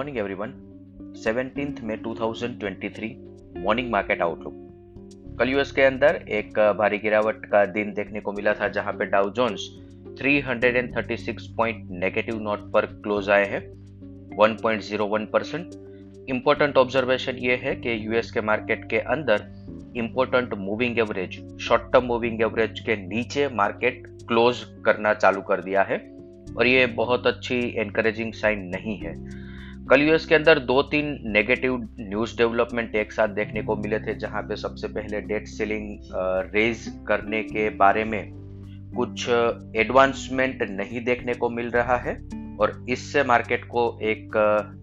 Morning everyone 17th में 2023 morning market outlook कल US के अंदर एक भारी गिरावट का दिन देखने को मिला था, जहाँ पे Dow Jones 336 point negative note पर क्लोज आए हैं 1.01 परसेंट इंपॉर्टेंट ऑब्जर्वेशन ये है कि यूएस के मार्केट के अंदर important moving average short term moving average के नीचे मार्केट क्लोज करना चालू कर दिया है, और ये बहुत अच्छी एनकरेजिंग साइन नहीं है। कल यूएस के अंदर दो तीन नेगेटिव न्यूज़ डेवलपमेंट एक साथ देखने को मिले थे, जहाँ पे सबसे पहले डेट सेलिंग रेज करने के बारे में कुछ एडवांसमेंट नहीं देखने को मिल रहा है और इससे मार्केट को एक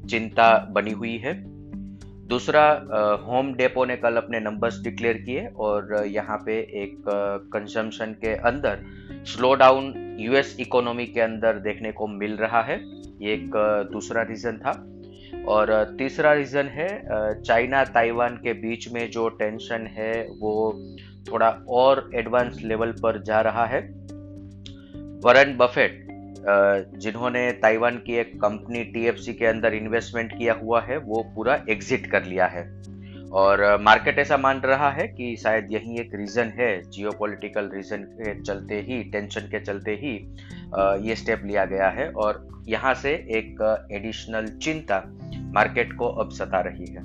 चिंता बनी हुई है। दूसरा होम डेपो ने कल अपने नंबर्स डिक्लेयर किए और यहाँ पे एक कंजम्पशन के अंदर स्लो डाउन यूएस इकोनॉमी के अंदर देखने को मिल रहा है। ये एक दूसरा रीजन था। और तीसरा रीजन है चाइना ताइवान के बीच में जो टेंशन है, वो थोड़ा और एडवांस लेवल पर जा रहा है। वरन बफेट जिन्होंने ताइवान की एक कंपनी टीएफसी के अंदर इन्वेस्टमेंट किया हुआ है, वो पूरा एग्जिट कर लिया है। और मार्केट ऐसा मान रहा है कि शायद यही एक रीजन है जियोपॉलिटिकल रीजन के चलते ही टेंशन के चलते ही ये स्टेप लिया गया है। और यहाँ से एक एडिशनल चिंता मार्केट को अब सता रही है।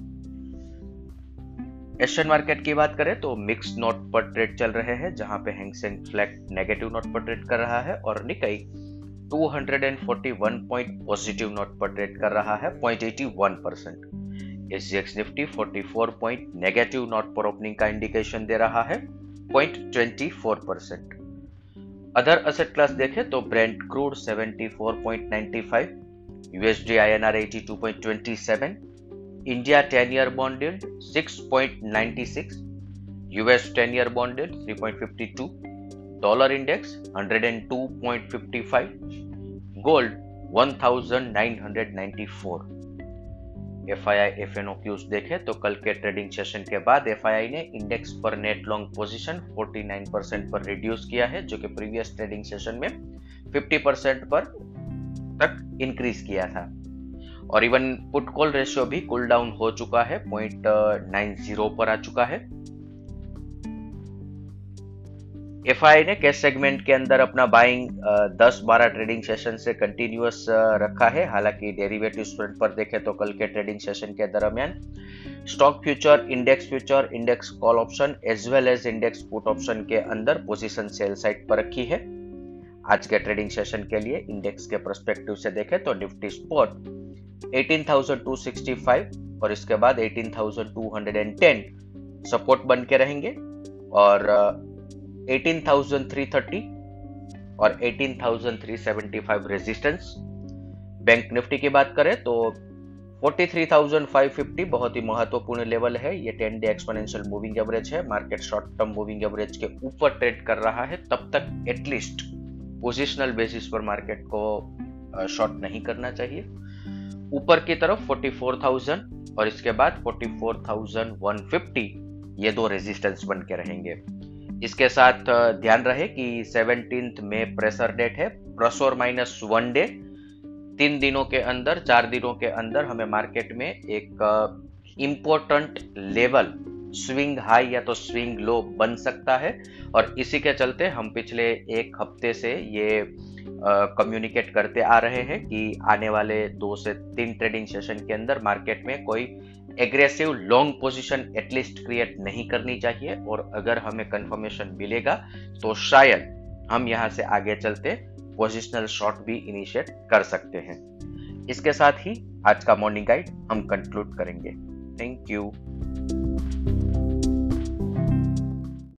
एशियन मार्केट की बात करें तो मिक्स नोट पर ट्रेड चल रहे हैं, जहाँ पे Hang Seng flag negative note पर ट्रेड कर रहा है और निकई 241 पॉइंट पॉजिटिव नोट पर ट्रेड कर रहा है 0.81 percent SGX Nifty 44 point negative note पर ओपनिंग का इंडिकेशन दे रहा है 0.24 परसेंट अदर असेट क्लास देखें तो Brent crude 74.95 USD INR 82.27 India 10 year bond yield 6.96 US 10 year bond yield 3.52 dollar index 102.55 gold 1994 F I I F N O cues देखे तो कल के ट्रेडिंग सेशन के बाद एफ़ आई आई ने इंडेक्स पर नेट लॉन्ग पोजीशन 49 परसेंट पर reduce किया है, जो कि प्रीवियस ट्रेडिंग सेशन में 50 परसेंट पर तक इंक्रीज किया था। और इवन पुट कॉल रेशियो भी कूल डाउन हो चुका है पॉइंट नाइन ज़ीरो पर आ चुका है। एफआई ने कैश सेगमेंट के अंदर अपना बाइंग 10-12 ट्रेडिंग सेशन से कंटिन्यूस रखा है। हालाँकि डेरिवेटिव फ्रंट पर देखें तो कल के ट्रेडिंग सेशन के दरमियान stock future index future index call option as well as index put option के अंदर पोजीशन सेल साइड पर रखी है। आज के ट्रेडिंग सेशन के लिए इंडेक्स के परस्पेक्टिव से देखें तो निफ्टी स्पॉट 18,265 और इसके बाद 18,210 सपोर्ट बन के रहेंगे और 18,330 और 18,375 रेजिस्टेंस बैंक निफ्टी की बात करें तो 43,550 बहुत ही महत्वपूर्ण लेवल है। ये 10 डे एक्सपोनेंशियल मूविंग एवरेज है। Market short term moving average के ऊपर ट्रेड कर रहा है। तब तक एटलीस्ट पोजिशनल बेसिस पर मार्केट को शॉर्ट नहीं करना चाहिए। ऊपर की तरफ़ 44,000 और इसके बाद 44,150 ये दो रेजिस्टेंस बन के रहेंगे। इसके साथ ध्यान रहे कि सेवनटीन में प्रेशर डेट है प्लस और माइनस वन डे तीन दिनों के अंदर चार दिनों के अंदर हमें मार्केट में एक इम्पोर्टेंट लेवल स्विंग हाई या तो स्विंग लो बन सकता है। और इसी के चलते हम पिछले एक हफ़्ते से ये कम्युनिकेट करते आ रहे हैं कि आने वाले दो से तीन ट्रेडिंग सेशन के अंदर मार्केट में कोई aggressive long position at least create नहीं करनी चाहिए। और अगर हमें कंफर्मेशन मिलेगा तो शायद हम यहाँ से आगे चलते पोजिशनल शॉट भी इनिशिएट कर सकते हैं। इसके साथ ही आज का मॉर्निंग गाइड हम कंक्लूड करेंगे। Thank you